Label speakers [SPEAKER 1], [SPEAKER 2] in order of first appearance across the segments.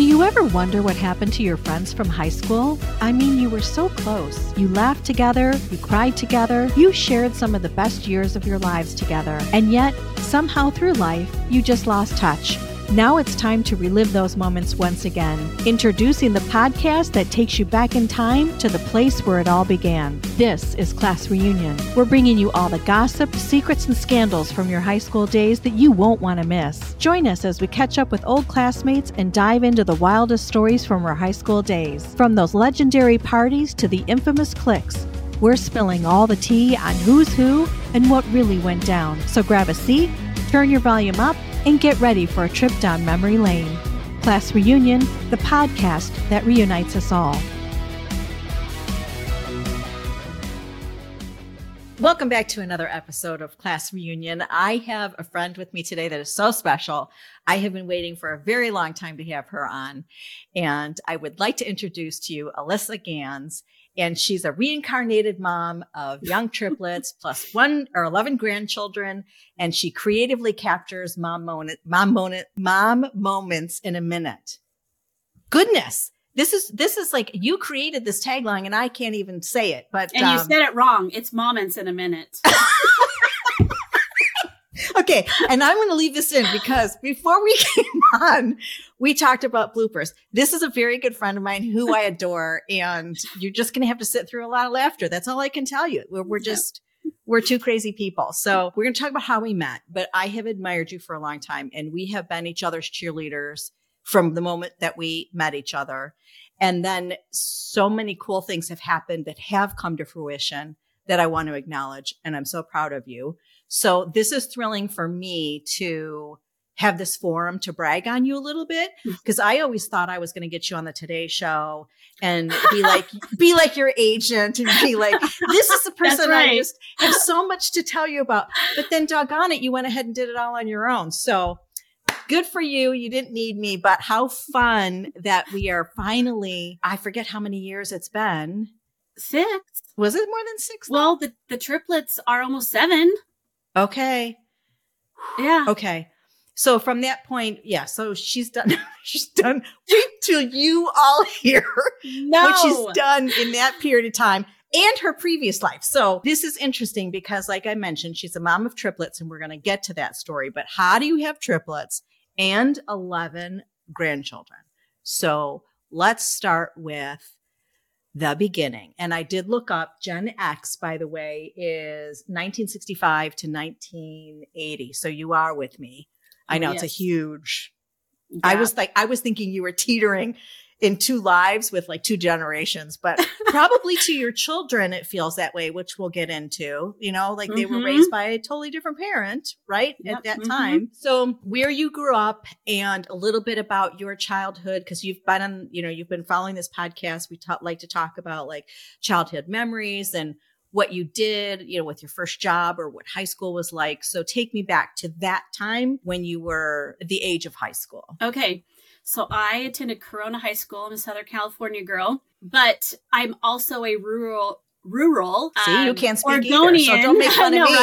[SPEAKER 1] Do you ever wonder what happened to your friends from high school? I mean, you were so close. You laughed together, you cried together, you shared some of the best years of your lives together. And yet, somehow through life, you just lost touch. Now it's time to relive those moments once again. Introducing the podcast that takes you back in time to the place where it all began. This is Class Reunion. We're bringing you all the gossip, secrets, and scandals from your high school days that you won't want to miss. Join us as we catch up with old classmates and dive into the wildest stories from our high school days. From those legendary parties to the infamous cliques. We're spilling all the tea on who's who and what really went down. So grab a seat, turn your volume up, and get ready for a trip down memory lane. Class Reunion, the podcast that reunites us all. Welcome back to another episode of Class Reunion. I have a friend with me today that is so special. I have been waiting for a very long time to have her on. And I would like to introduce to you Elisa Ganz and she's a reincarnated mom of young triplets plus one or 11 grandchildren. And she creatively captures mom, moment, mom, moment, mom moments in a minute. Goodness. This is, this is like you created this tagline and I can't even say it, but.
[SPEAKER 2] And um, you said it wrong. It's moments in a minute.
[SPEAKER 1] okay. And I'm going to leave this in because before we came on, we talked about bloopers. This is a very good friend of mine who I adore, and you're just going to have to sit through a lot of laughter. That's all I can tell you. We're, we're just, we're two crazy people. So we're going to talk about how we met, but I have admired you for a long time and we have been each other's cheerleaders from the moment that we met each other. And then so many cool things have happened that have come to fruition that I want to acknowledge. And I'm so proud of you. So this is thrilling for me to have this forum to brag on you a little bit because mm. I always thought I was going to get you on the Today Show and be like, be like your agent and be like, this is the person right. I just have so much to tell you about. But then, doggone it, you went ahead and did it all on your own. So good for you. You didn't need me, but how fun that we are finally. I forget how many years it's been.
[SPEAKER 2] Six.
[SPEAKER 1] Was it more than six?
[SPEAKER 2] Though? Well, the the triplets are almost seven.
[SPEAKER 1] Okay.
[SPEAKER 2] Yeah.
[SPEAKER 1] Okay. So from that point, yeah. So she's done. she's done. Wait till you all hear
[SPEAKER 2] no.
[SPEAKER 1] what she's done in that period of time and her previous life. So this is interesting because, like I mentioned, she's a mom of triplets, and we're going to get to that story. But how do you have triplets and eleven grandchildren? So let's start with the beginning. And I did look up Gen X, by the way, is 1965 to 1980. So you are with me. I oh, know oh, yes. it's a huge. Yeah. I was like, I was thinking you were teetering in two lives with like two generations, but probably to your children, it feels that way, which we'll get into, you know, like they mm-hmm. were raised by a totally different parent, right? Yep. At that mm-hmm. time. So where you grew up and a little bit about your childhood, because you've been on, you know, you've been following this podcast. We ta- like to talk about like childhood memories and what you did, you know, with your first job or what high school was like. So take me back to that time when you were the age of high school.
[SPEAKER 2] Okay. So I attended Corona High School. I'm a Southern California girl, but I'm also a rural rural.
[SPEAKER 1] See, um, you can't speak Oregonian. either, so don't make fun know, of me.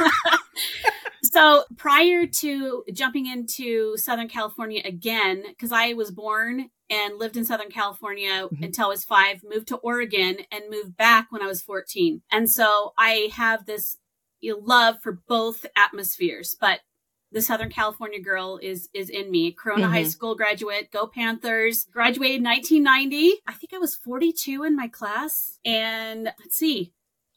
[SPEAKER 1] Right?
[SPEAKER 2] so prior to jumping into Southern California again, because I was born and lived in Southern California mm-hmm. until I was five, moved to Oregon and moved back when I was 14. And so I have this you know, love for both atmospheres, but the Southern California girl is is in me. Corona mm-hmm. High School graduate, go Panthers. Graduated 1990. I think I was 42 in my class. And let's see.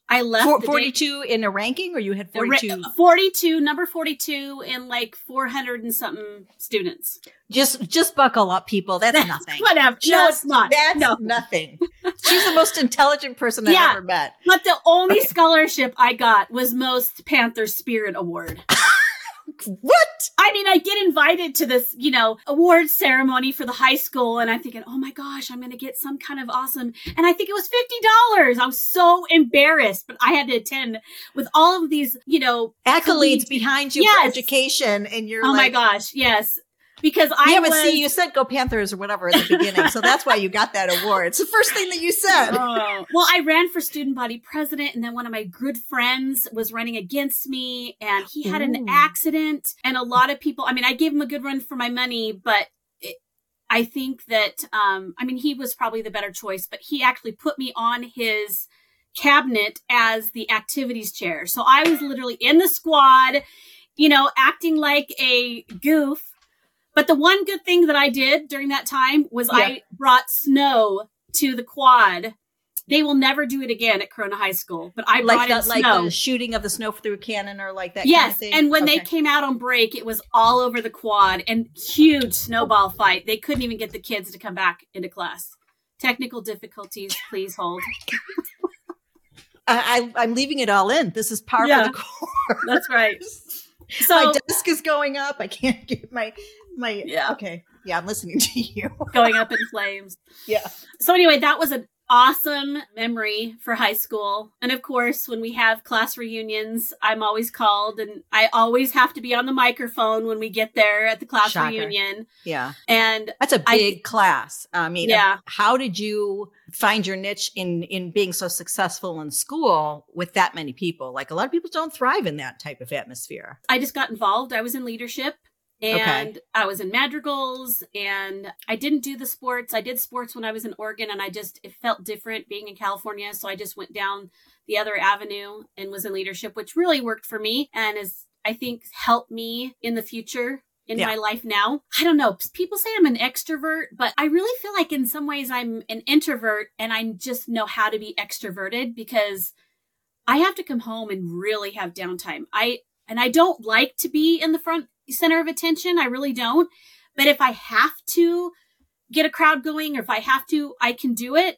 [SPEAKER 2] I left
[SPEAKER 1] For, 42 day- in a ranking or you had 42?
[SPEAKER 2] 42, number 42 in like 400 and something students.
[SPEAKER 1] Just just buckle up people. That's, that's nothing.
[SPEAKER 2] Whatever.
[SPEAKER 1] Just,
[SPEAKER 2] no, it's not.
[SPEAKER 1] That's no. nothing. She's the most intelligent person I've ever met.
[SPEAKER 2] But the only scholarship I got was most Panther Spirit Award.
[SPEAKER 1] what?
[SPEAKER 2] I mean, I get invited to this, you know, award ceremony for the high school, and I'm thinking, oh my gosh, I'm going to get some kind of awesome. And I think it was $50. I was so embarrassed, but I had to attend with all of these, you know,
[SPEAKER 1] accolades behind you yes. for education. And you're
[SPEAKER 2] oh
[SPEAKER 1] like,
[SPEAKER 2] my gosh, yes because I
[SPEAKER 1] yeah,
[SPEAKER 2] but
[SPEAKER 1] was, see, you said "Go Panthers" or whatever at the beginning, so that's why you got that award. It's the first thing that you said.
[SPEAKER 2] Oh. Well, I ran for student body president, and then one of my good friends was running against me, and he had Ooh. an accident, and a lot of people. I mean, I gave him a good run for my money, but I think that, um, I mean, he was probably the better choice, but he actually put me on his cabinet as the activities chair. So I was literally in the squad, you know, acting like a goof. But the one good thing that I did during that time was
[SPEAKER 1] Yeah.
[SPEAKER 2] I brought snow to the quad. They will never do it again at Corona High School, but I
[SPEAKER 1] like
[SPEAKER 2] brought
[SPEAKER 1] the, like
[SPEAKER 2] snow.
[SPEAKER 1] the shooting of the snow through a cannon or like that kind
[SPEAKER 2] yes,
[SPEAKER 1] of
[SPEAKER 2] and when they came out on break, it was all over the quad and huge snowball fight. They couldn't even get the kids to come back into class. Technical difficulties, please hold.
[SPEAKER 1] I, I'm leaving it all in. This is part
[SPEAKER 2] Yeah.
[SPEAKER 1] of the core.
[SPEAKER 2] That's right. So my
[SPEAKER 1] desk is going up. I can't get my my.
[SPEAKER 2] Yeah.
[SPEAKER 1] Okay. Yeah, I'm listening to you.
[SPEAKER 2] going up in flames.
[SPEAKER 1] yeah.
[SPEAKER 2] So anyway, that was an awesome memory for high school. And of course, when we have class reunions, I'm always called and I always have to be on the microphone when we get there at the class
[SPEAKER 1] Shocker.
[SPEAKER 2] reunion.
[SPEAKER 1] Yeah.
[SPEAKER 2] And
[SPEAKER 1] That's a big class. I mean,
[SPEAKER 2] Yeah.
[SPEAKER 1] how did you find your niche in in being so successful in school with that many people? Like a lot of people don't thrive in that type of atmosphere.
[SPEAKER 2] I just got involved. I was in leadership
[SPEAKER 1] Okay.
[SPEAKER 2] and I was in madrigals and I didn't do the sports. I did sports when I was in Oregon and I just it felt different being in California, so I just went down the other avenue and was in leadership, which really worked for me and is I think helped me in the future in
[SPEAKER 1] Yeah.
[SPEAKER 2] my life now. I don't know. People say I'm an extrovert, but I really feel like in some ways I'm an introvert and I just know how to be extroverted because I have to come home and really have downtime. I and I don't like to be in the front center of attention. I really don't. But if I have to get a crowd going or if I have to, I can do it.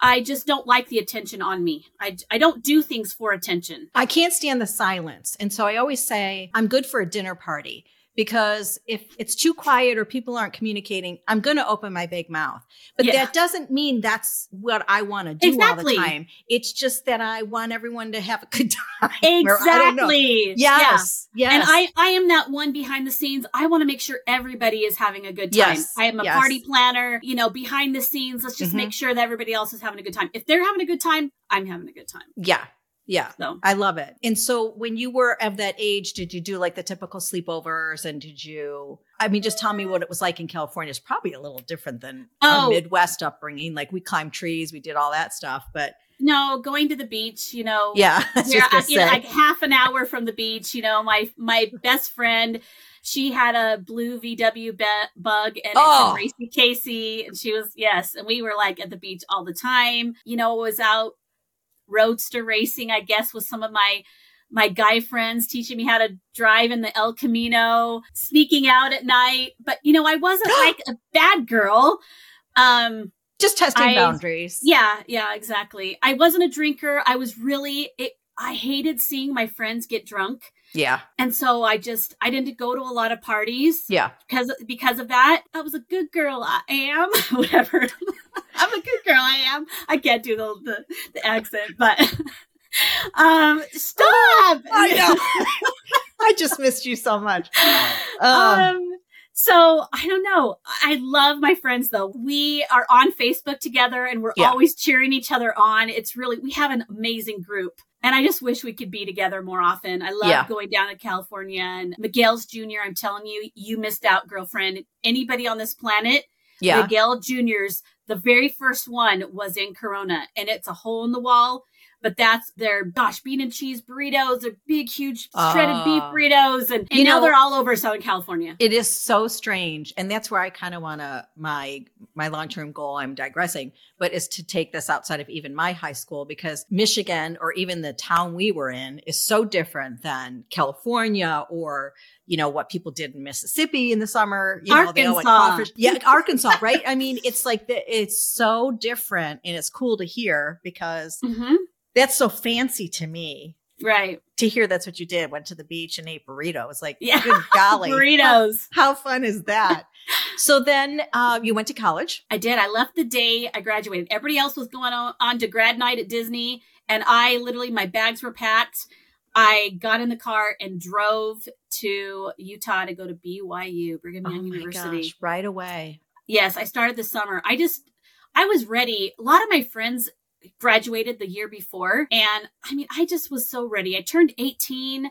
[SPEAKER 2] I just don't like the attention on me. I, I don't do things for attention.
[SPEAKER 1] I can't stand the silence. And so I always say I'm good for a dinner party because if it's too quiet or people aren't communicating, I'm going to open my big mouth. But
[SPEAKER 2] Yeah.
[SPEAKER 1] that doesn't mean that's what I want to do
[SPEAKER 2] Exactly.
[SPEAKER 1] all the time. It's just that I want everyone to have a good time. or I don't know.
[SPEAKER 2] Exactly.
[SPEAKER 1] Yes.
[SPEAKER 2] Yeah.
[SPEAKER 1] Yes.
[SPEAKER 2] And I, I am that one behind the scenes. I want to make sure everybody is having a good time.
[SPEAKER 1] Yes,
[SPEAKER 2] I am a
[SPEAKER 1] yes.
[SPEAKER 2] party planner, you know, behind the scenes. Let's just
[SPEAKER 1] Mhm.
[SPEAKER 2] make sure that everybody else is having a good time. If they're having a good time, I'm having a good time.
[SPEAKER 1] Yeah. Yeah.
[SPEAKER 2] So
[SPEAKER 1] I love it. And so when you were of that age, did you do like the typical sleepovers and did you I mean just tell me what it was like in California. It's probably a little different than our
[SPEAKER 2] Oh.
[SPEAKER 1] Midwest upbringing. Like we climbed trees, we did all that stuff, but
[SPEAKER 2] no, going to the beach, you know,
[SPEAKER 1] yeah, I was
[SPEAKER 2] We're
[SPEAKER 1] just
[SPEAKER 2] you know, like half an hour from the beach. You know, my my best friend, she had a blue VW be- bug, and
[SPEAKER 1] Oh.
[SPEAKER 2] it's a Racy Casey, and she was yes, and we were like at the beach all the time. You know, it was out roadster racing, I guess, with some of my my guy friends teaching me how to drive in the El Camino, sneaking out at night. But you know, I wasn't like a bad girl. Um,
[SPEAKER 1] just testing
[SPEAKER 2] I-
[SPEAKER 1] boundaries.
[SPEAKER 2] yeah, yeah, exactly. I wasn't a drinker. I was really it I hated seeing my friends get drunk.
[SPEAKER 1] Yeah.
[SPEAKER 2] And so I just I didn't go to a lot of parties
[SPEAKER 1] Yeah.
[SPEAKER 2] because because of that. I was a good girl. I am whatever. I'm a good girl. I am. I can't do the the, the accent, but um, stop.
[SPEAKER 1] I know. I just missed you so much. Uh,
[SPEAKER 2] um so i don't know i love my friends though we are on facebook together and we're
[SPEAKER 1] Yeah.
[SPEAKER 2] always cheering each other on it's really we have an amazing group and i just wish we could be together more often i love
[SPEAKER 1] Yeah.
[SPEAKER 2] going down to california and miguel's junior i'm telling you you missed out girlfriend anybody on this planet
[SPEAKER 1] yeah.
[SPEAKER 2] miguel junior's the very first one was in corona and it's a hole in the wall but that's their gosh bean and cheese burritos they're big huge shredded beef
[SPEAKER 1] Ah.
[SPEAKER 2] burritos and, and
[SPEAKER 1] You
[SPEAKER 2] now
[SPEAKER 1] know-
[SPEAKER 2] they're all over southern california
[SPEAKER 1] It is so strange. And that's where I kind of want to my my long-term goal, I'm digressing, but is to take this outside of even my high school because Michigan or even the town we were in is so different than California or you know what people did in Mississippi in the summer, you know, they all
[SPEAKER 2] Arkansas.
[SPEAKER 1] Yeah, Arkansas, right? I mean, it's like the, it's so different and it's cool to hear because
[SPEAKER 2] hmm
[SPEAKER 1] that's so fancy to me
[SPEAKER 2] Right.
[SPEAKER 1] to hear that's what you did. Went to the beach and ate burritos. Like,
[SPEAKER 2] Yeah.
[SPEAKER 1] good golly.
[SPEAKER 2] Burritos.
[SPEAKER 1] How fun is that? so then uh, you went to college.
[SPEAKER 2] I did. I left the day I graduated. Everybody else was going on, on to grad night at Disney. And I literally, my bags were packed. I got in the car and drove to Utah to go to BYU, Brigham
[SPEAKER 1] Oh
[SPEAKER 2] Young
[SPEAKER 1] my
[SPEAKER 2] University.
[SPEAKER 1] gosh, right away.
[SPEAKER 2] Yes, I started this summer. I just, I was ready. A lot of my friends graduated the year before. And I mean, I just was so ready. I turned 18.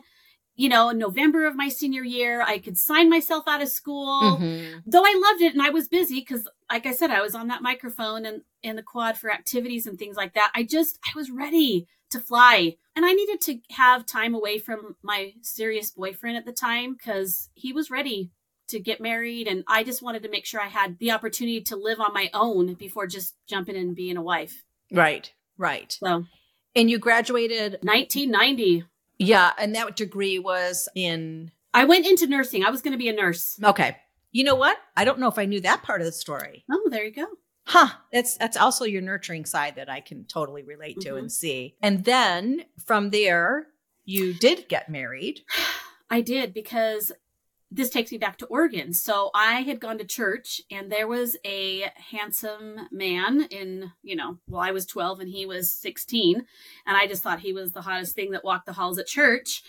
[SPEAKER 2] You know, in November of my senior year, I could sign myself out of school.
[SPEAKER 1] Mhm.
[SPEAKER 2] Though I loved it and I was busy because, like I said, I was on that microphone and in the quad for activities and things like that. I just, I was ready to fly. And I needed to have time away from my serious boyfriend at the time because he was ready to get married. And I just wanted to make sure I had the opportunity to live on my own before just jumping in and being a wife.
[SPEAKER 1] Right. Right.
[SPEAKER 2] So
[SPEAKER 1] And you graduated
[SPEAKER 2] 1990,
[SPEAKER 1] yeah, and that degree was in
[SPEAKER 2] I went into nursing. I was going to be a nurse.
[SPEAKER 1] Okay. You know what? I don't know if I knew that part of the story.
[SPEAKER 2] Oh, there you go.
[SPEAKER 1] Huh. That's that's also your nurturing side that I can totally relate to
[SPEAKER 2] Mhm.
[SPEAKER 1] and see. And then from there, you did get married.
[SPEAKER 2] I did because this takes me back to Oregon. So I had gone to church and there was a handsome man in, you know, well, I was 12 and he was 16. And I just thought he was the hottest thing that walked the halls at church.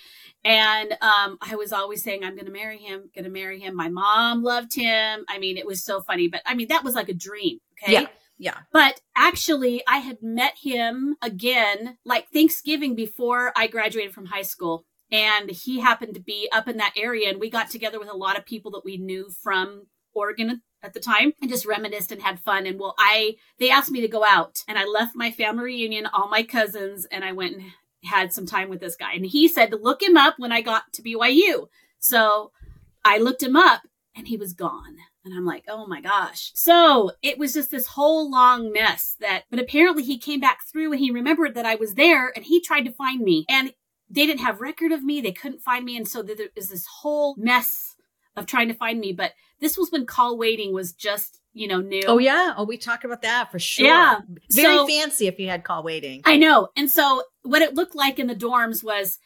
[SPEAKER 2] And um, I was always saying, I'm going to marry him, going to marry him. My mom loved him. I mean, it was so funny. But I mean, that was like a dream. Okay.
[SPEAKER 1] Yeah. Yeah.
[SPEAKER 2] But actually, I had met him again like Thanksgiving before I graduated from high school. And he happened to be up in that area. And we got together with a lot of people that we knew from Oregon at the time and just reminisced and had fun. And well, I, they asked me to go out and I left my family reunion, all my cousins, and I went and had some time with this guy. And he said to look him up when I got to BYU. So I looked him up and he was gone. And I'm like, oh my gosh. So it was just this whole long mess that, but apparently he came back through and he remembered that I was there and he tried to find me. And they didn't have record of me. They couldn't find me. And so there is this whole mess of trying to find me. But this was when call waiting was just, you know, new.
[SPEAKER 1] Oh yeah. Oh, we talked about that for sure.
[SPEAKER 2] Yeah.
[SPEAKER 1] Very
[SPEAKER 2] So-
[SPEAKER 1] fancy if you had call waiting.
[SPEAKER 2] I know. And so what it looked like in the dorms was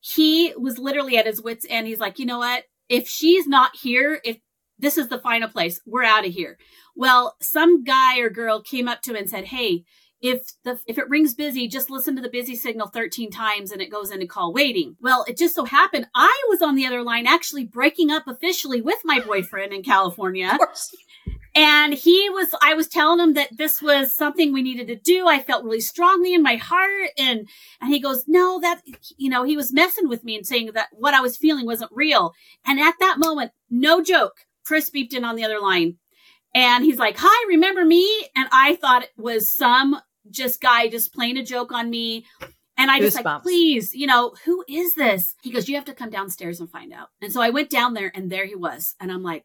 [SPEAKER 2] he was literally at his wits end. He's like, you know what? If she's not here, if this is the final place, we're out of here. Well, some guy or girl came up to him and said, Hey, if the if it rings busy, just listen to the busy signal 13 times and it goes into call waiting. Well, it just so happened I was on the other line actually breaking up officially with my boyfriend in California.
[SPEAKER 1] Of course.
[SPEAKER 2] And he was, I was telling him that this was something we needed to do. I felt really strongly in my heart. And, and he goes, no, that, you know, he was messing with me and saying that what I was feeling wasn't real. And at that moment, no joke, Chris beeped in on the other line. And he's like, hi, remember me? And I thought it was some just guy just playing a joke on me. And I just like, please, you know, who is this? He goes, you have to come downstairs and find out. And so I went down there and there he was. And I'm like,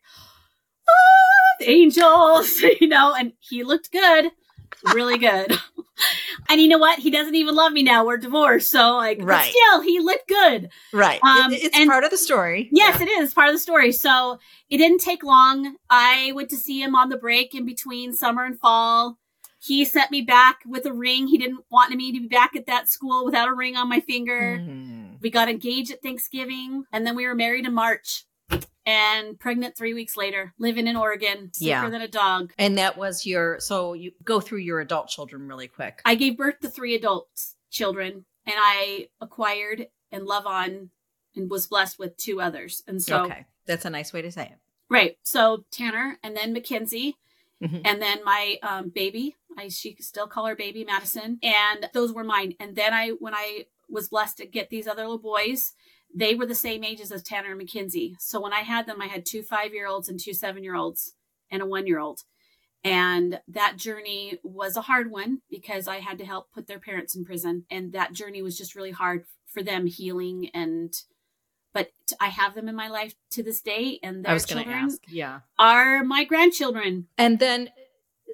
[SPEAKER 2] oh, angels, you know, and he looked good, really good. and you know what? He doesn't even love me now. We're divorced. So like,
[SPEAKER 1] Right.
[SPEAKER 2] still, he looked good.
[SPEAKER 1] Right.
[SPEAKER 2] Um,
[SPEAKER 1] It- it's
[SPEAKER 2] and-
[SPEAKER 1] part of the story.
[SPEAKER 2] Yes, it is part of the story. So it didn't take long. I went to see him on the break in between summer and fall. He sent me back with a ring. He didn't want me to be back at that school without a ring on my finger.
[SPEAKER 1] Mhm.
[SPEAKER 2] We got engaged at Thanksgiving and then we were married in March and pregnant three weeks later, living in Oregon, sicker
[SPEAKER 1] Yeah.
[SPEAKER 2] than a dog.
[SPEAKER 1] And that was your so you go through your adult children really quick.
[SPEAKER 2] I gave birth to three adult children, and I acquired and love on and was blessed with two others. And so,
[SPEAKER 1] okay. That's a nice way to say it.
[SPEAKER 2] right. So Tanner and then Mackenzie
[SPEAKER 1] Mhm.
[SPEAKER 2] and then my um, baby, I she still call her baby Madison, and those were mine. And then I, when I was blessed to get these other little boys, they were the same ages as Tanner and Mackenzie. So when I had them, I had two five year olds and two seven year olds and a one year old. And that journey was a hard one because I had to help put their parents in prison. And that journey was just really hard for them healing and but I have them in my life to this day and their
[SPEAKER 1] I was going to
[SPEAKER 2] children
[SPEAKER 1] ask. Yeah.
[SPEAKER 2] are my grandchildren.
[SPEAKER 1] And then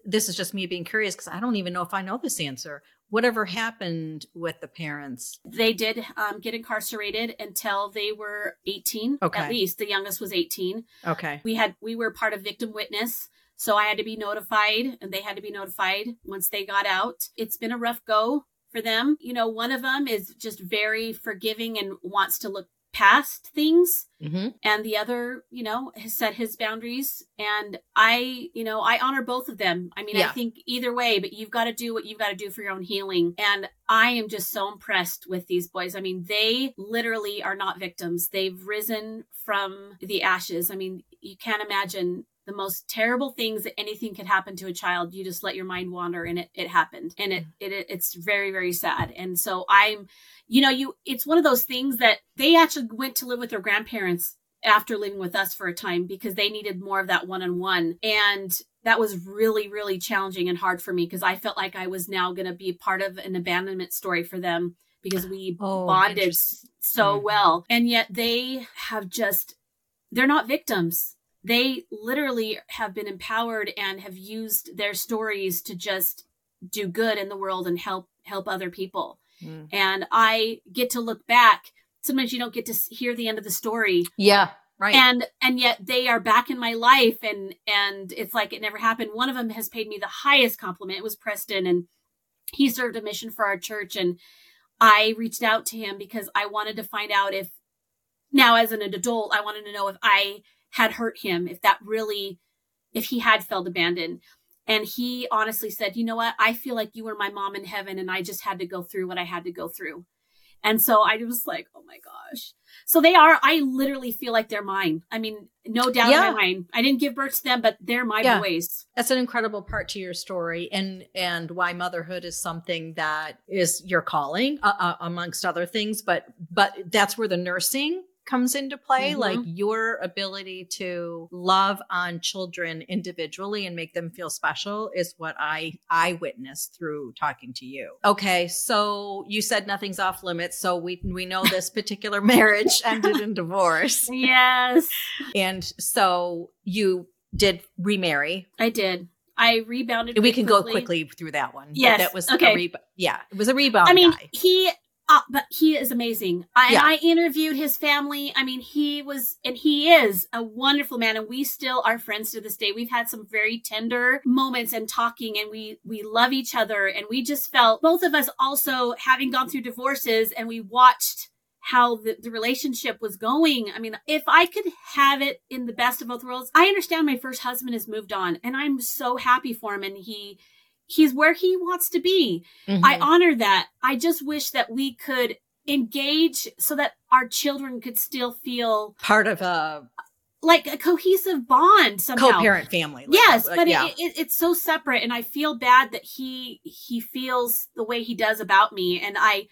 [SPEAKER 1] this is just me being curious because I don't even know if I know this answer. Whatever happened with the parents?
[SPEAKER 2] They did um, get incarcerated until they were 18.
[SPEAKER 1] Okay.
[SPEAKER 2] At least the youngest was 18.
[SPEAKER 1] Okay.
[SPEAKER 2] We had we were part of victim witness, so I had to be notified, and they had to be notified once they got out. It's been a rough go for them. You know, one of them is just very forgiving and wants to look past things
[SPEAKER 1] hmm
[SPEAKER 2] and the other you know has set his boundaries. And i you know i honor both of them. I mean i think either way but you've got to do what you've got to do for your own healing. And i am just so impressed with these boys. I mean they literally are not victims. They've risen from the ashes. I mean you can't imagine the most terrible things that anything could happen to a child you just let your mind wander and it, it happened. And it, it it's very very sad. And so i'm you know you it's one of those things that they actually went to live with their grandparents after living with us for a time because they needed more of that one-on-one. And that was really really challenging and hard for me because i felt like i was now going to be part of an abandonment story for them because we oh, bonded so mm-hmm. well. And yet they have just they're not victims they literally have been empowered and have used their stories to just do good in the world and help help other people. Mm. and i get to look back. Sometimes you don't get to hear the end of the story.
[SPEAKER 1] Yeah right.
[SPEAKER 2] And and yet they are back in my life and and it's like it never happened. One of them has paid me the highest compliment. It was preston and he served a mission for our church and i reached out to him because i wanted to find out if now as an adult i wanted to know if i had hurt him, if that really, if he had felt abandoned. And he honestly said, you know what? I feel like you were my mom in heaven and I just had to go through what I had to go through. And so I was like, oh my gosh. So they are, I literally feel like they're mine. I mean, no doubt yeah. in my mind. I didn't give birth to them, but they're my yeah. boys.
[SPEAKER 1] That's an incredible part to your story and, and why motherhood is something that is your calling uh, uh, amongst other things. But, but that's where the nursing comes into play mm-hmm. like your ability to love on children individually and make them feel special is what i i witnessed through talking to you okay so you said nothing's off limits so we we know this particular marriage ended in divorce
[SPEAKER 2] yes
[SPEAKER 1] and so you did remarry
[SPEAKER 2] i did I rebounded.
[SPEAKER 1] We can quickly. go quickly through that one.
[SPEAKER 2] Yes,
[SPEAKER 1] that was
[SPEAKER 2] okay.
[SPEAKER 1] Re- yeah, it was a rebound.
[SPEAKER 2] I mean,
[SPEAKER 1] guy.
[SPEAKER 2] he uh, but he is amazing. I, yeah. I interviewed his family. I mean, he was, and he is a wonderful man, and we still are friends to this day. We've had some very tender moments and talking, and we we love each other, and we just felt both of us also having gone through divorces, and we watched how the, the relationship was going. I mean, if I could have it in the best of both worlds, I understand my first husband has moved on, and I'm so happy for him, and he he's where he wants to be. Mm-hmm. I honor that. I just wish that we could engage so that our children could still feel
[SPEAKER 1] part of a
[SPEAKER 2] like a cohesive bond somehow
[SPEAKER 1] co-parent family
[SPEAKER 2] like, yes but yeah. it, it, it's so separate and i feel bad that he he feels the way he does about me and i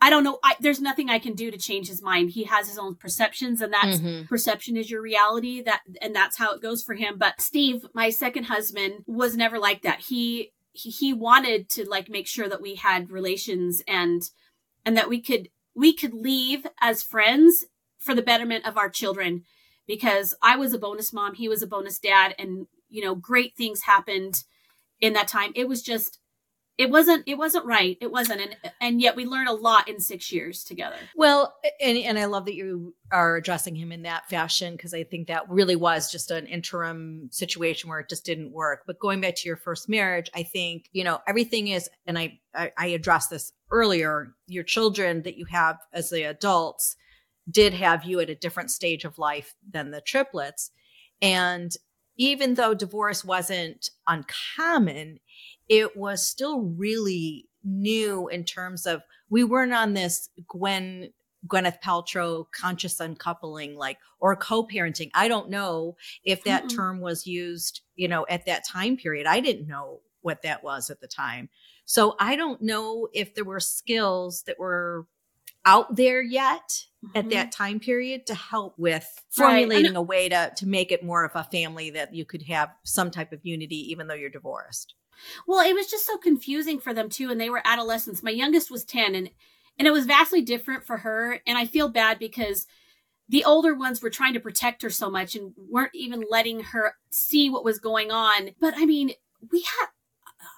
[SPEAKER 2] i don't know I, there's nothing i can do to change his mind he has his own perceptions and that's mm-hmm. perception is your reality that and that's how it goes for him but steve my second husband was never like that he he, wanted to like make sure that we had relations and and that we could we could leave as friends for the betterment of our children because I was a bonus mom, he was a bonus dad and you know great things happened in that time. It was just it wasn't it wasn't right. It wasn't and and yet we learned a lot in six years together.
[SPEAKER 1] Well and and i love that you are addressing him in that fashion because i think that really was just an interim situation where it just didn't work. But going back to your first marriage i think you know everything is and i i, I addressed this earlier your children that you have as the adults did have you at a different stage of life than the triplets. And even though divorce wasn't uncommon it was still really new in terms of we weren't on this Gwen Gwyneth Paltrow conscious uncoupling, like or co-parenting. I don't know if that mm-hmm. term was used, you know, at that time period. I didn't know what that was at the time. So I don't know if there were skills that were out there yet mm-hmm. at that time period to help with formulating right. a way to to make it more of a family that you could have some type of unity even though you're divorced.
[SPEAKER 2] Well, it was just so confusing for them too, and they were adolescents. My youngest was 10 and and it was vastly different for her. And I feel bad because the older ones were trying to protect her so much and weren't even letting her see what was going on. But I mean, we had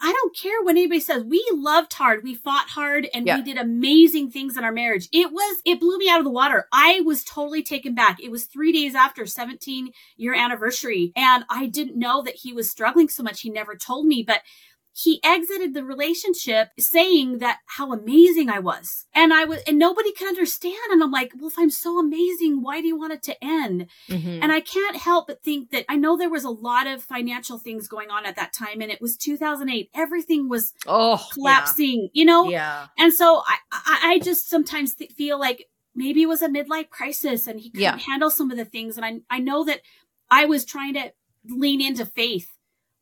[SPEAKER 2] I don't care what anybody says. We loved hard. We fought hard and yeah. we did amazing things in our marriage. It was, it blew me out of the water. I was totally taken back. It was three days after 17 year anniversary and I didn't know that he was struggling so much. He never told me, but he exited the relationship saying that how amazing I was. And I was, and nobody could understand. And I'm like, well, if I'm so amazing, why do you want it to end? Mm-hmm. And I can't help but think that I know there was a lot of financial things going on at that time. And it was 2008. Everything was oh, collapsing, yeah. you know?
[SPEAKER 1] Yeah.
[SPEAKER 2] And so I, I, I just sometimes th- feel like maybe it was a midlife crisis and he couldn't yeah. handle some of the things. And I, I know that I was trying to lean into faith.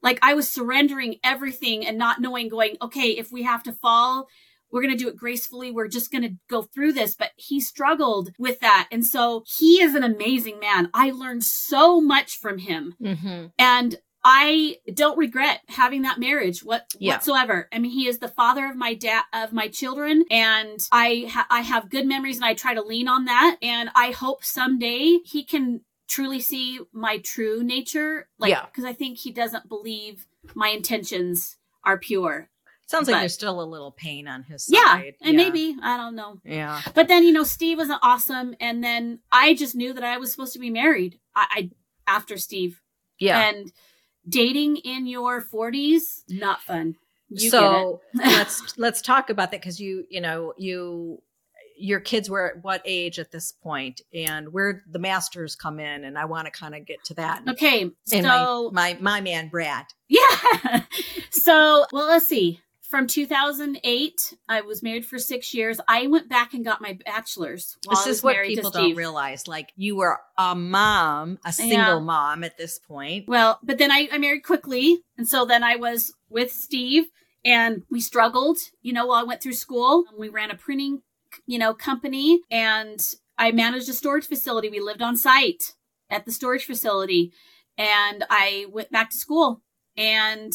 [SPEAKER 2] Like I was surrendering everything and not knowing, going, okay, if we have to fall, we're going to do it gracefully. We're just going to go through this. But he struggled with that. And so he is an amazing man. I learned so much from him. Mm-hmm. And I don't regret having that marriage what, yeah. whatsoever. I mean, he is the father of my dad, of my children. And I, ha- I have good memories and I try to lean on that. And I hope someday he can truly see my true nature. Like, yeah. cause I think he doesn't believe my intentions are pure.
[SPEAKER 1] Sounds like there's still a little pain on his
[SPEAKER 2] side. Yeah, and yeah. maybe I don't know.
[SPEAKER 1] Yeah.
[SPEAKER 2] But then you know, Steve was awesome, and then I just knew that I was supposed to be married. I, I after Steve.
[SPEAKER 1] Yeah.
[SPEAKER 2] And dating in your 40s not fun.
[SPEAKER 1] You so let's let's talk about that because you you know you your kids were at what age at this point and where the masters come in and i want to kind of get to that
[SPEAKER 2] okay so
[SPEAKER 1] my, my my man brad
[SPEAKER 2] yeah so well let's see from 2008, I was married for six years. I went back and got my bachelor's.
[SPEAKER 1] this is what people don't realize. Like you were a mom, a single yeah. mom at this point.
[SPEAKER 2] Well, but then I, I married quickly. And so then I was with Steve and we struggled, you know, while I went through school. We ran a printing, you know, company and I managed a storage facility. We lived on site at the storage facility and I went back to school and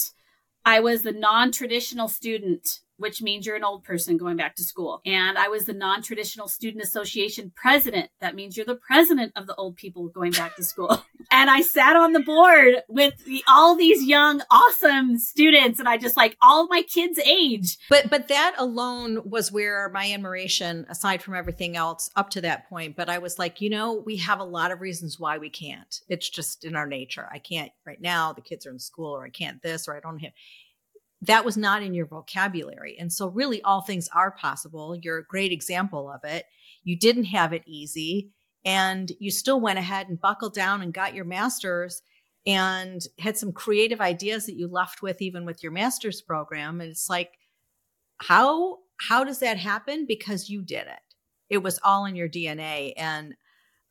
[SPEAKER 2] I was the non traditional student which means you're an old person going back to school. And I was the non traditional student association president. That means you're the president of the old people going back to school. and I sat on the board with the, all these young, awesome students, and I just like all my kids' age.
[SPEAKER 1] But but that alone was where my admiration, aside from everything else, up to that point. But I was like, you know, we have a lot of reasons why we can't. It's just in our nature. I can't right now. The kids are in school, or I can't this, or I don't have that was not in your vocabulary. And so, really, all things are possible. You're a great example of it. You didn't have it easy, and you still went ahead and buckled down and got your master's and had some creative ideas that you left with even with your master's program and it's like how how does that happen because you did it it was all in your dna and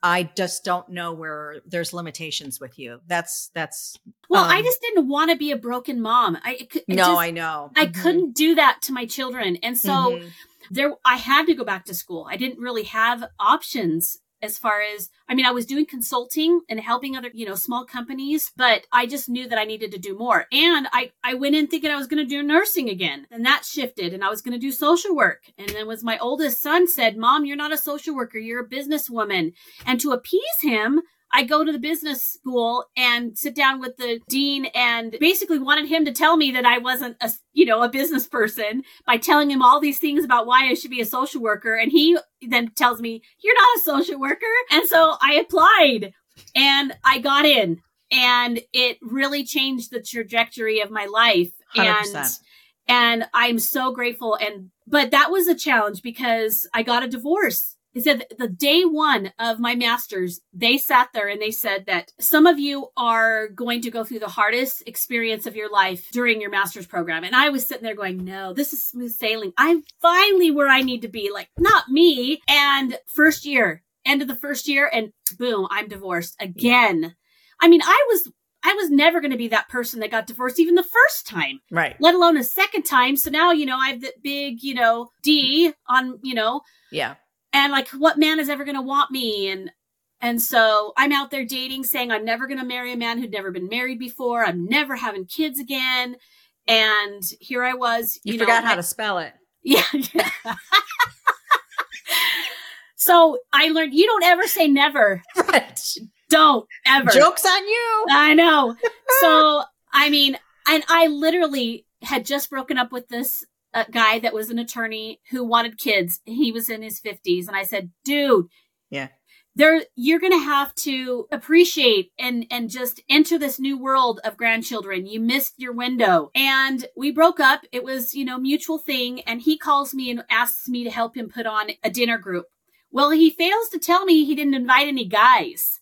[SPEAKER 1] I just don't know where there's limitations with you. That's that's.
[SPEAKER 2] Well, um, I just didn't want to be a broken mom. I it,
[SPEAKER 1] no,
[SPEAKER 2] just,
[SPEAKER 1] I know.
[SPEAKER 2] I mm-hmm. couldn't do that to my children, and so mm-hmm. there I had to go back to school. I didn't really have options as far as I mean, I was doing consulting and helping other, you know, small companies, but I just knew that I needed to do more. And I, I went in thinking I was going to do nursing again. And that shifted and I was going to do social work. And then was my oldest son said, Mom, you're not a social worker, you're a businesswoman. And to appease him, I go to the business school and sit down with the dean and basically wanted him to tell me that I wasn't a, you know, a business person by telling him all these things about why I should be a social worker. And he then tells me, you're not a social worker. And so I applied and I got in and it really changed the trajectory of my life. 100%. And and I'm so grateful. And, but that was a challenge because I got a divorce he said the day one of my master's, they sat there and they said that some of you are going to go through the hardest experience of your life during your master's program. And I was sitting there going, no, this is smooth sailing. I'm finally where I need to be. Like, not me. And first year, end of the first year, and boom, I'm divorced again. I mean, I was I was never going to be that person that got divorced even the first time.
[SPEAKER 1] Right.
[SPEAKER 2] Let alone a second time. So now, you know, I have that big, you know, D on, you know.
[SPEAKER 1] Yeah
[SPEAKER 2] and like what man is ever going to want me? And and so i'm out there dating saying i'm never going to marry a man who'd never been married before. I'm never having kids again. And here i was
[SPEAKER 1] you, you forgot know, how I, to spell it.
[SPEAKER 2] Yeah, yeah. so i learned you don't ever say never.
[SPEAKER 1] Right.
[SPEAKER 2] Don't ever.
[SPEAKER 1] Jokes on you.
[SPEAKER 2] I know. So i mean and i literally had just broken up with this a guy that was an attorney who wanted kids. He was in his 50s. And I said, dude,
[SPEAKER 1] yeah.
[SPEAKER 2] There, you're going to have to appreciate and, and just enter this new world of grandchildren. You missed your window. And we broke up. It was, you know, mutual thing. And he calls me and asks me to help him put on a dinner group. Well, he fails to tell me he didn't invite any guys.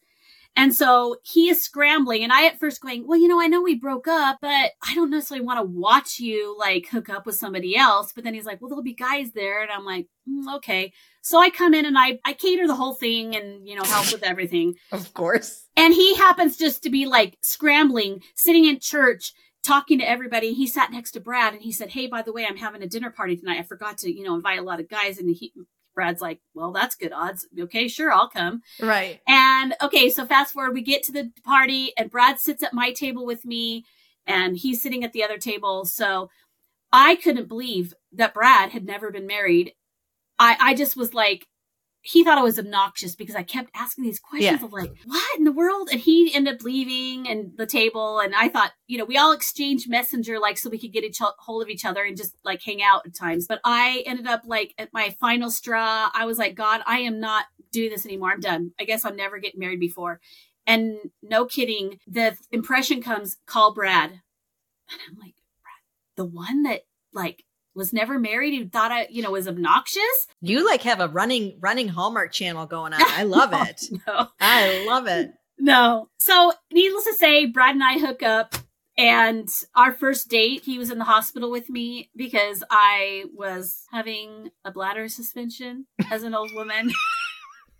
[SPEAKER 2] And so he is scrambling. And I at first going, well, you know, I know we broke up, but I don't necessarily want to watch you like hook up with somebody else. But then he's like, well, there'll be guys there. And I'm like, mm, okay. So I come in and I, I cater the whole thing and, you know, help with everything.
[SPEAKER 1] Of course.
[SPEAKER 2] And he happens just to be like scrambling, sitting in church, talking to everybody. He sat next to Brad and he said, Hey, by the way, I'm having a dinner party tonight. I forgot to, you know, invite a lot of guys. And he, Brad's like, well, that's good odds. Okay, sure, I'll come.
[SPEAKER 1] Right.
[SPEAKER 2] And okay, so fast forward, we get to the party and Brad sits at my table with me and he's sitting at the other table. So I couldn't believe that Brad had never been married. I, I just was like, he thought I was obnoxious because I kept asking these questions
[SPEAKER 1] Yeah.
[SPEAKER 2] of like, what in the world? And he ended up leaving and the table. And I thought, you know, we all exchanged messenger like so we could get each hold of each other and just like hang out at times. But I ended up like at my final straw. I was like, God, I am not doing this anymore. I'm done. I guess I'm never getting married before. And no kidding, the impression comes, call Brad. And I'm like, Brad, the one that like was never married who thought I, you know, was obnoxious.
[SPEAKER 1] You like have a running running Hallmark channel going on. I love
[SPEAKER 2] No,
[SPEAKER 1] it.
[SPEAKER 2] No.
[SPEAKER 1] I love it.
[SPEAKER 2] No. So, needless to say, Brad and I hook up. And our first date, he was in the hospital with me because I was having a bladder suspension as an old woman.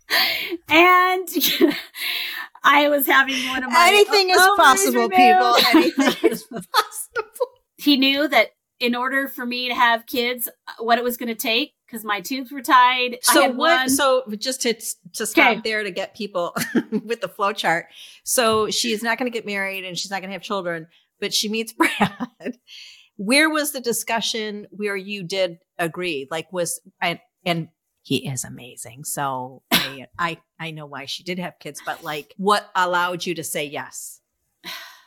[SPEAKER 2] and I was having one of my
[SPEAKER 1] Anything is
[SPEAKER 2] ovaries
[SPEAKER 1] possible, people. Anything is possible.
[SPEAKER 2] he knew that in order for me to have kids, uh, what it was going to take, because my tubes were tied. I
[SPEAKER 1] So what?
[SPEAKER 2] one-
[SPEAKER 1] So just to to stop
[SPEAKER 2] Okay.
[SPEAKER 1] there to get people with the flow chart. So she's not going to get married and she's not going to have children, but she meets Brad. Where was the discussion where you did agree? Like was and and he is amazing. So I I I know why she did have kids, but like what allowed you to say yes?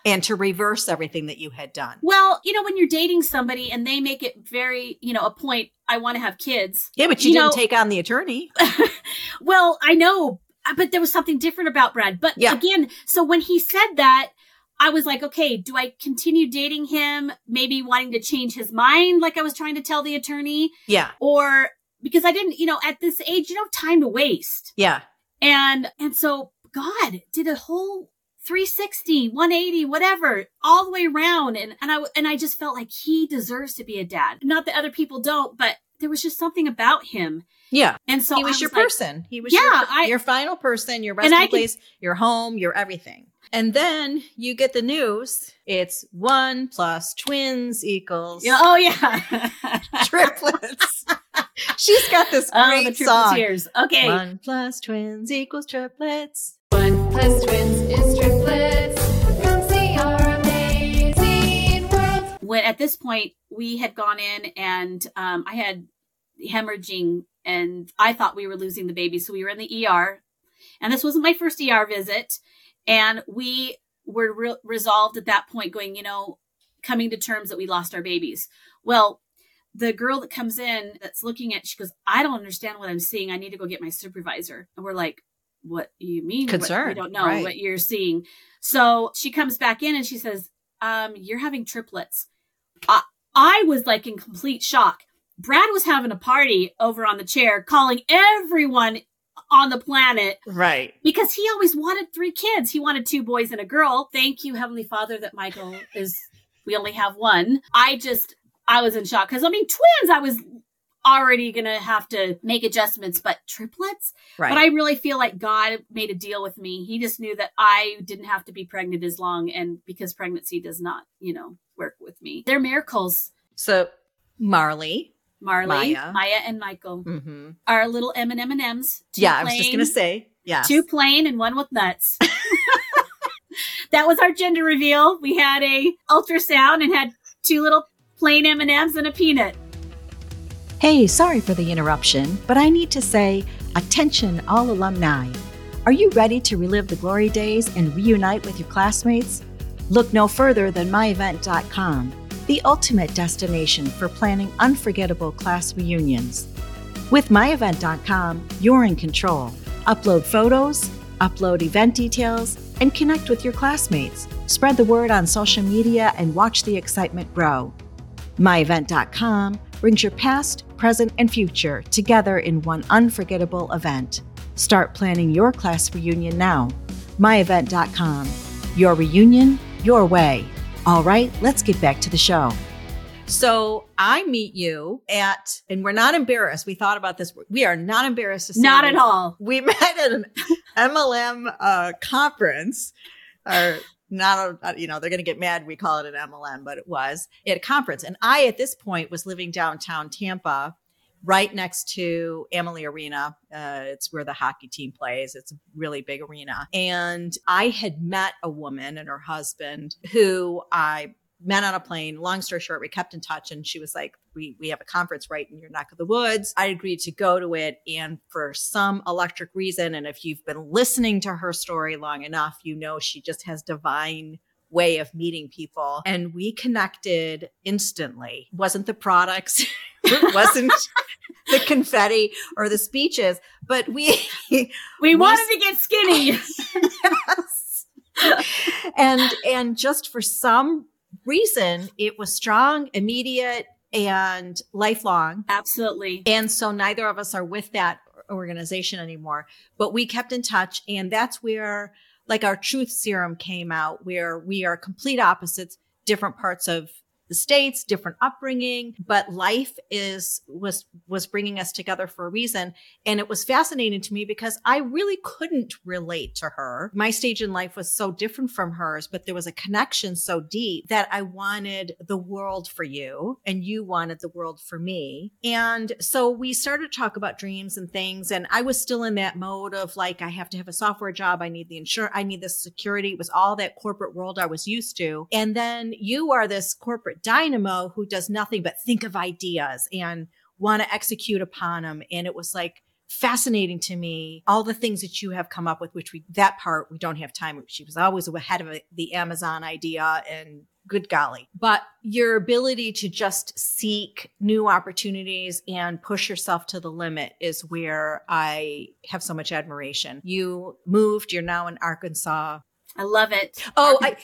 [SPEAKER 1] And to reverse everything that you had done.
[SPEAKER 2] Well, you know, when you're dating somebody and they make it very, you know, a point, I want to have kids.
[SPEAKER 1] Yeah, but you,
[SPEAKER 2] You
[SPEAKER 1] didn't
[SPEAKER 2] know-
[SPEAKER 1] take on the attorney.
[SPEAKER 2] Well, I know, but there was something different about Brad. But
[SPEAKER 1] Yeah.
[SPEAKER 2] again, so when he said that, I was like, okay, do I continue dating him? Maybe wanting to change his mind, like I was trying to tell the attorney,
[SPEAKER 1] Yeah.
[SPEAKER 2] or because I didn't, you know, at this age, you don't have time to waste.
[SPEAKER 1] Yeah.
[SPEAKER 2] And and so God did a whole 360, 180, whatever, all the way around. And and I and I just felt like he deserves to be a dad. Not that other people don't, but there was just something about him.
[SPEAKER 1] Yeah.
[SPEAKER 2] And so
[SPEAKER 1] he was
[SPEAKER 2] I
[SPEAKER 1] your
[SPEAKER 2] like,
[SPEAKER 1] person. He was
[SPEAKER 2] Yeah,
[SPEAKER 1] your,
[SPEAKER 2] I-
[SPEAKER 1] your final person, your resting
[SPEAKER 2] I can-
[SPEAKER 1] place, your home, your everything. And then you get the news. It's one plus twins equals
[SPEAKER 2] Yeah, oh yeah.
[SPEAKER 1] triplets. She's got this
[SPEAKER 2] oh,
[SPEAKER 1] great
[SPEAKER 2] the
[SPEAKER 1] song.
[SPEAKER 2] tears. Okay.
[SPEAKER 1] One plus twins equals triplets.
[SPEAKER 3] One plus twins
[SPEAKER 2] this point we had gone in and um, I had hemorrhaging and I thought we were losing the baby, so we were in the ER. And this wasn't my first ER visit, and we were re- resolved at that point, going, you know, coming to terms that we lost our babies. Well, the girl that comes in that's looking at, she goes, I don't understand what I'm seeing. I need to go get my supervisor. And we're like, what do you mean? What-
[SPEAKER 1] Concerned,
[SPEAKER 2] We don't know
[SPEAKER 1] right.
[SPEAKER 2] what you're seeing. So she comes back in and she says, um, you're having triplets. I, I was like in complete shock. Brad was having a party over on the chair, calling everyone on the planet
[SPEAKER 1] Right.
[SPEAKER 2] because he always wanted three kids. He wanted two boys and a girl. Thank you, Heavenly Father, that Michael is, we only have one. I just, I was in shock because I mean, twins, I was already going to have to make adjustments, but triplets?
[SPEAKER 1] Right.
[SPEAKER 2] But I really feel like God made a deal with me. He just knew that I didn't have to be pregnant as long and because pregnancy does not, you know, work with me. They're miracles.
[SPEAKER 1] so Marley.
[SPEAKER 2] Marley,
[SPEAKER 1] Maya.
[SPEAKER 2] Maya, and Michael
[SPEAKER 1] hmm
[SPEAKER 2] are little M and M and M's.
[SPEAKER 1] Yeah, I was just gonna say. Yeah.
[SPEAKER 2] two plain and one with nuts. that was our gender reveal. We had a ultrasound and had two little plain M and M's and a peanut.
[SPEAKER 4] Hey, sorry for the interruption, but I need to say, attention all alumni. Are you ready to relive the glory days and reunite with your classmates? Look no further than myevent.com, the ultimate destination for planning unforgettable class reunions. With myevent.com, you're in control. Upload photos, upload event details, and connect with your classmates. Spread the word on social media and watch the excitement grow. MyEvent.com brings your past, present, and future together in one unforgettable event. Start planning your class reunion now. myevent.com. Your reunion, your way. All right, let's get back to the show.
[SPEAKER 1] So I meet you at, and we're not embarrassed. We thought about this. We are not embarrassed to say
[SPEAKER 2] Not at all.
[SPEAKER 1] We met at an MLM uh, conference, or not, a, you know, they're going to get mad. We call it an MLM, but it was at a conference. And I, at this point, was living downtown Tampa, right next to Amalie Arena. Uh, it's where the hockey team plays. It's a really big arena. And I had met a woman and her husband who I met on a plane. Long story short, we kept in touch and she was like, we, we have a conference right in your neck of the woods. I agreed to go to it. And for some electric reason, and if you've been listening to her story long enough, you know she just has divine way of meeting people. And we connected instantly. Wasn't the products, it wasn't the confetti or the speeches, but we
[SPEAKER 2] We,
[SPEAKER 1] We
[SPEAKER 2] wanted to get skinny.
[SPEAKER 1] yes. and and just for some reason it was strong immediate and lifelong
[SPEAKER 2] Absolutely.
[SPEAKER 1] and so neither of us are with that organization anymore but we kept in touch and that's where like our truth serum came out where we are complete opposites different parts of the states different upbringing but life is was was bringing us together for a reason. And it was fascinating to me because i really couldn't relate to her. My stage in life was so different from hers but there was a connection so deep that i wanted the world for you and you wanted the world for me. And so we started to talk about dreams and things and i was still in that mode of like i have to have a software job i need the insurance i need the security. It was all that corporate world i was used to. And then you are this corporate dynamo who does nothing but think of ideas and want to execute upon them and it was like fascinating to me all the things that you have come up with which we that part we don't have time she was always ahead of the amazon idea and good golly. But your ability to just seek new opportunities and push yourself to the limit is where i have so much admiration. You moved you're now in arkansas
[SPEAKER 2] I love it.
[SPEAKER 1] Oh, um, I,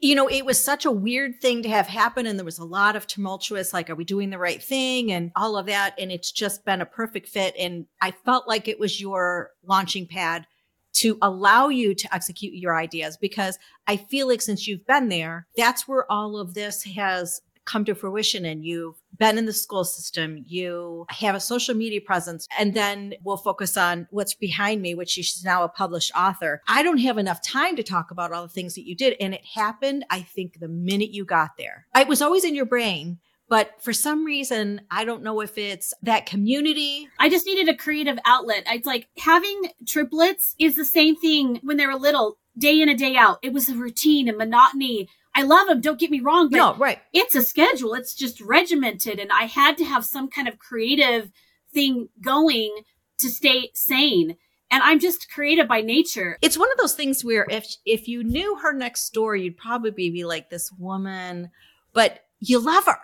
[SPEAKER 1] you know, it was such a weird thing to have happen. And there was a lot of tumultuous, like, are we doing the right thing? And all of that. And it's just been a perfect fit. And I felt like it was your launching pad to allow you to execute your ideas because I feel like since you've been there, that's where all of this has come to fruition and you've been in the school system, you have a social media presence, and then we'll focus on what's behind me, which she's now a published author. I don't have enough time to talk about all the things that you did. And it happened, I think, the minute you got there. It was always in your brain. But for some reason, I don't know if it's that community.
[SPEAKER 2] I just needed a creative outlet. It's like having triplets is the same thing when they were little, day in and day out. It was a routine and monotony. I love them, don't get me wrong, but
[SPEAKER 1] no, right.
[SPEAKER 2] it's a schedule. It's just regimented. And I had to have some kind of creative thing going to stay sane. And I'm just creative by nature.
[SPEAKER 1] It's one of those things where if if you knew her next door, you'd probably be like this woman, but you love her.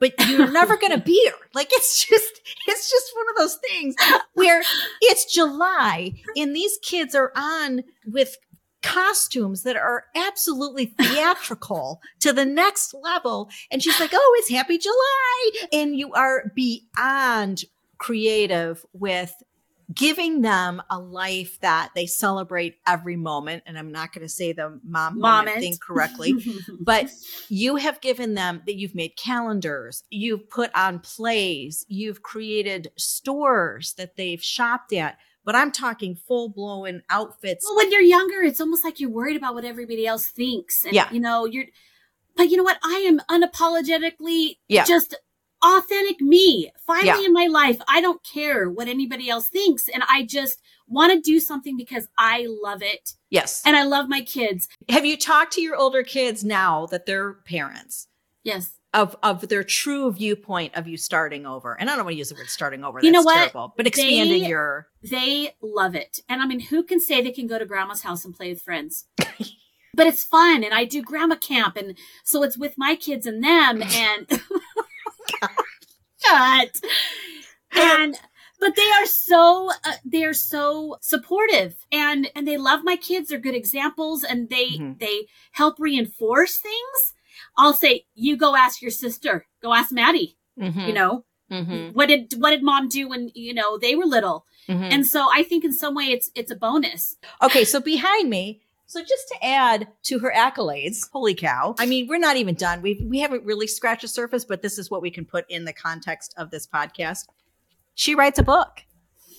[SPEAKER 1] But you're never gonna be her. Like it's just it's just one of those things where it's July and these kids are on with costumes that are absolutely theatrical to the next level. And she's like, Oh, it's happy July. And you are beyond creative with giving them a life that they celebrate every moment. And I'm not going to say the mom moment
[SPEAKER 2] Moment.
[SPEAKER 1] thing correctly, but you have given them that you've made calendars, you've put on plays, you've created stores that they've shopped at. But I'm talking full blown outfits.
[SPEAKER 2] Well, when you're younger, it's almost like you're worried about what everybody else thinks. And,
[SPEAKER 1] Yeah.
[SPEAKER 2] you know, you're, but you know what? I am unapologetically
[SPEAKER 1] Yeah.
[SPEAKER 2] just authentic me. Finally
[SPEAKER 1] Yeah.
[SPEAKER 2] in my life, I don't care what anybody else thinks. And I just want to do something because I love it.
[SPEAKER 1] Yes.
[SPEAKER 2] And I love my kids.
[SPEAKER 1] have you talked to your older kids now that they're parents?
[SPEAKER 2] Yes.
[SPEAKER 1] Of, of their true viewpoint of you starting over. And I don't want to use the word starting over.
[SPEAKER 2] You know what?
[SPEAKER 1] terrible. But expanding
[SPEAKER 2] They-
[SPEAKER 1] your
[SPEAKER 2] They love it. And I mean, who can say they can go to grandma's house and play with friends? but it's fun. And I do grandma camp. And so it's with my kids and them. And Shut. And but they are so uh, they are so supportive and and they love my kids they're good examples and they
[SPEAKER 1] Mhm.
[SPEAKER 2] they help reinforce things i'll say you go ask your sister go ask maddie
[SPEAKER 1] Mhm,
[SPEAKER 2] you know
[SPEAKER 1] mhm,
[SPEAKER 2] what did what did mom do when you know they were little
[SPEAKER 1] mhm.
[SPEAKER 2] and so i think in some way it's it's a bonus
[SPEAKER 1] Okay, so behind me, So just to add to her accolades, holy cow. I mean, we're not even done. We we haven't really scratched the surface, but this is what we can put in the context of this podcast. She writes a book.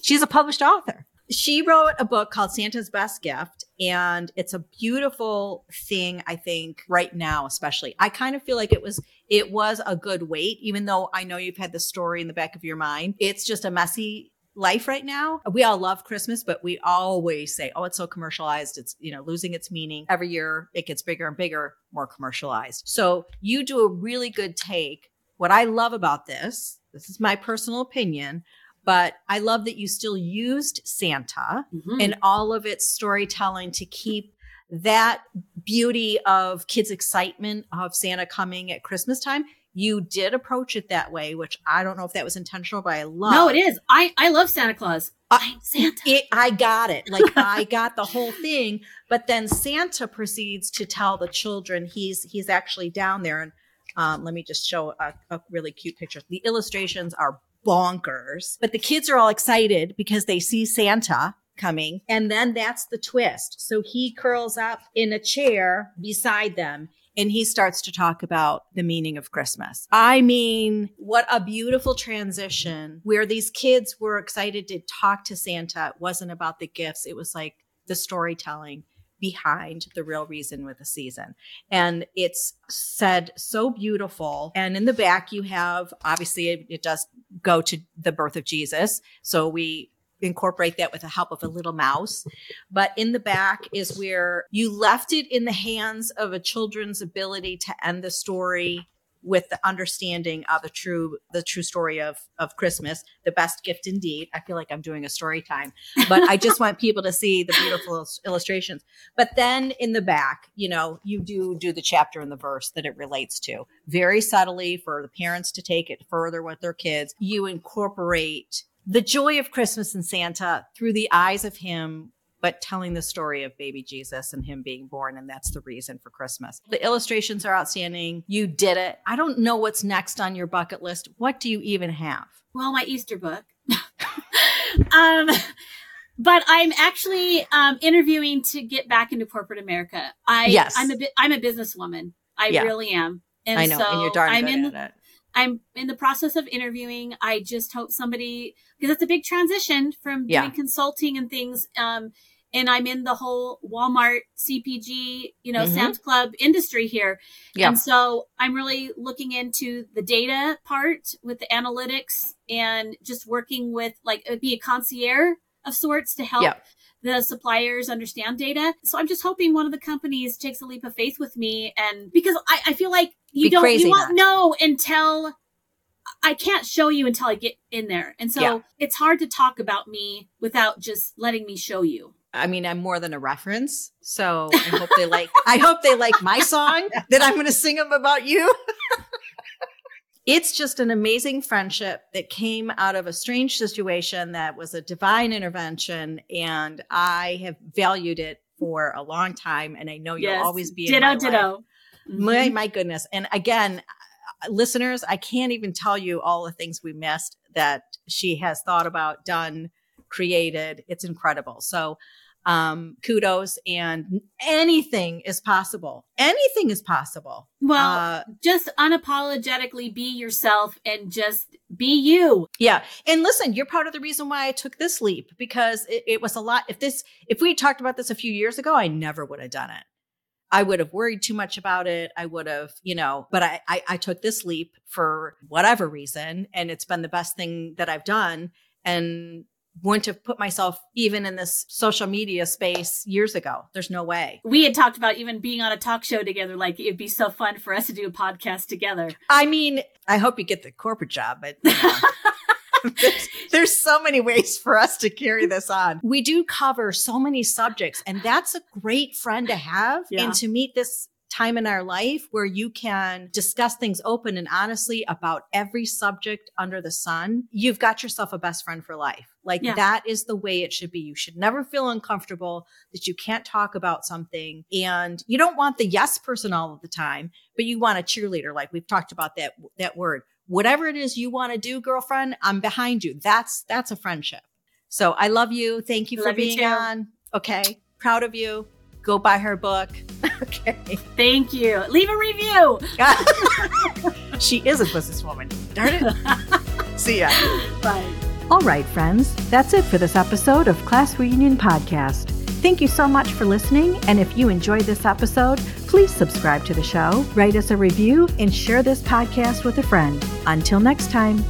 [SPEAKER 1] She's a published author. She wrote a book called Santa's Best Gift, and it's a beautiful thing, I think, right now, especially. I kind of feel like it was it was a good wait, even though I know you've had the story in the back of your mind. It's just a messy life right now. We all love Christmas, but we always say, oh, it's so commercialized. It's, you know, losing its meaning. Every year it gets bigger and bigger, more commercialized. So you do a really good take. What I love about this, this is my personal opinion, but I love that you still used Santa
[SPEAKER 2] Mhm.
[SPEAKER 1] and all of its storytelling to keep that beauty of kids' excitement of Santa coming at Christmas time. You did approach it that way, which I don't know if that was intentional, but I love.
[SPEAKER 2] no, it is. I I love Santa Claus.
[SPEAKER 1] Uh,
[SPEAKER 2] I'm Santa.
[SPEAKER 1] It, I got it. Like I got the whole thing, but then Santa proceeds to tell the children he's he's actually down there. And um, let me just show a, a really cute picture. The illustrations are bonkers, but the kids are all excited because they see Santa coming, and then that's the twist. So he curls up in a chair beside them. And he starts to talk about the meaning of Christmas. I mean, what a beautiful transition where these kids were excited to talk to Santa. It wasn't about the gifts, it was like the storytelling behind the real reason with the season. And it's said so beautiful. And in the back, you have obviously it, it does go to the birth of Jesus. So we incorporate that with the help of a little mouse. But in the back is where you left it in the hands of a children's ability to end the story with the understanding of the true the true story of of Christmas, the best gift indeed. I feel like I'm doing a story time, but I just want people to see the beautiful illustrations. But then in the back, you know, you do do the chapter and the verse that it relates to very subtly for the parents to take it further with their kids. You incorporate the joy of Christmas and Santa through the eyes of him, but telling the story of baby Jesus and him being born. And that's the reason for Christmas. The illustrations are outstanding. You did it. I don't know what's next on your bucket list. What do you even have?
[SPEAKER 2] well, my Easter book. um, but I'm actually um, interviewing to get back into corporate America. I
[SPEAKER 1] Yes.
[SPEAKER 2] I'm a bit I'm a businesswoman. I
[SPEAKER 1] Yeah.
[SPEAKER 2] really am. And
[SPEAKER 1] I know,
[SPEAKER 2] so
[SPEAKER 1] and you're darn
[SPEAKER 2] I'm in
[SPEAKER 1] at it.
[SPEAKER 2] I'm in the process of interviewing. I just hope somebody because it's a big transition from
[SPEAKER 1] Yeah.
[SPEAKER 2] doing consulting and things. Um, and I'm in the whole Walmart, CPG, you know,
[SPEAKER 1] Mhm.
[SPEAKER 2] Sam's Club industry here.
[SPEAKER 1] Yeah.
[SPEAKER 2] And so I'm really looking into the data part with the analytics and just working with like it'd be a concierge of sorts to help
[SPEAKER 1] Yeah.
[SPEAKER 2] the suppliers understand data. So I'm just hoping one of the companies takes a leap of faith with me and because I, I feel like you
[SPEAKER 1] Be
[SPEAKER 2] don't you won't
[SPEAKER 1] not.
[SPEAKER 2] know until I can't show you until I get in there. And so
[SPEAKER 1] Yeah.
[SPEAKER 2] it's hard to talk about me without just letting me show you.
[SPEAKER 1] I mean, I'm more than a reference. So I hope they like I hope they like my song that I'm gonna sing them about you. it's just an amazing friendship that came out of a strange situation that was a divine intervention. And I have valued it for a long time. And I know you'll always be in
[SPEAKER 2] ditto
[SPEAKER 1] my life.
[SPEAKER 2] ditto.
[SPEAKER 1] My my goodness. And again, uh, listeners, I can't even tell you all the things we missed that she has thought about, done, created. It's incredible. So um kudos and anything is possible. Anything is possible.
[SPEAKER 2] well,
[SPEAKER 1] uh
[SPEAKER 2] just unapologetically be yourself and just be you.
[SPEAKER 1] yeah. And listen, you're part of the reason why I took this leap because it, it was a lot. If this if we talked about this a few years ago, I never would have done it. I would have worried too much about it. I would have, you know, but I, I I took this leap for whatever reason, and it's been the best thing that I've done. And wouldn't have put myself even in this social media space years ago. There's no way.
[SPEAKER 2] We had talked about even being on a talk show together. Like it'd be so fun for us to do a podcast together.
[SPEAKER 1] I mean, I hope you get the corporate job, but you know. there's, there's so many ways for us to carry this on. We do cover so many subjects, and that's a great friend to have
[SPEAKER 2] Yeah.
[SPEAKER 1] and to meet this time in our life where you can discuss things open and honestly about every subject under the sun. You've got yourself a best friend for life. Like
[SPEAKER 2] Yeah.
[SPEAKER 1] that is the way it should be. You should never feel uncomfortable that you can't talk about something and you don't want the yes person all of the time, but you want a cheerleader. Like we've talked about that, that word whatever it is you want to do, girlfriend, I'm behind you. That's that's a friendship. So I love you. Thank you for
[SPEAKER 2] Love you
[SPEAKER 1] being
[SPEAKER 2] too.
[SPEAKER 1] on. Okay. Proud of you.
[SPEAKER 5] Go buy her book. okay.
[SPEAKER 2] Thank you. Leave a review.
[SPEAKER 5] she is a businesswoman. Darn it. See ya.
[SPEAKER 2] Bye.
[SPEAKER 1] All right, friends, that's it for this episode of Class Reunion Podcast. Thank you so much for listening, and if you enjoyed this episode, please subscribe to the show, write us a review, and share this podcast with a friend. Until next time.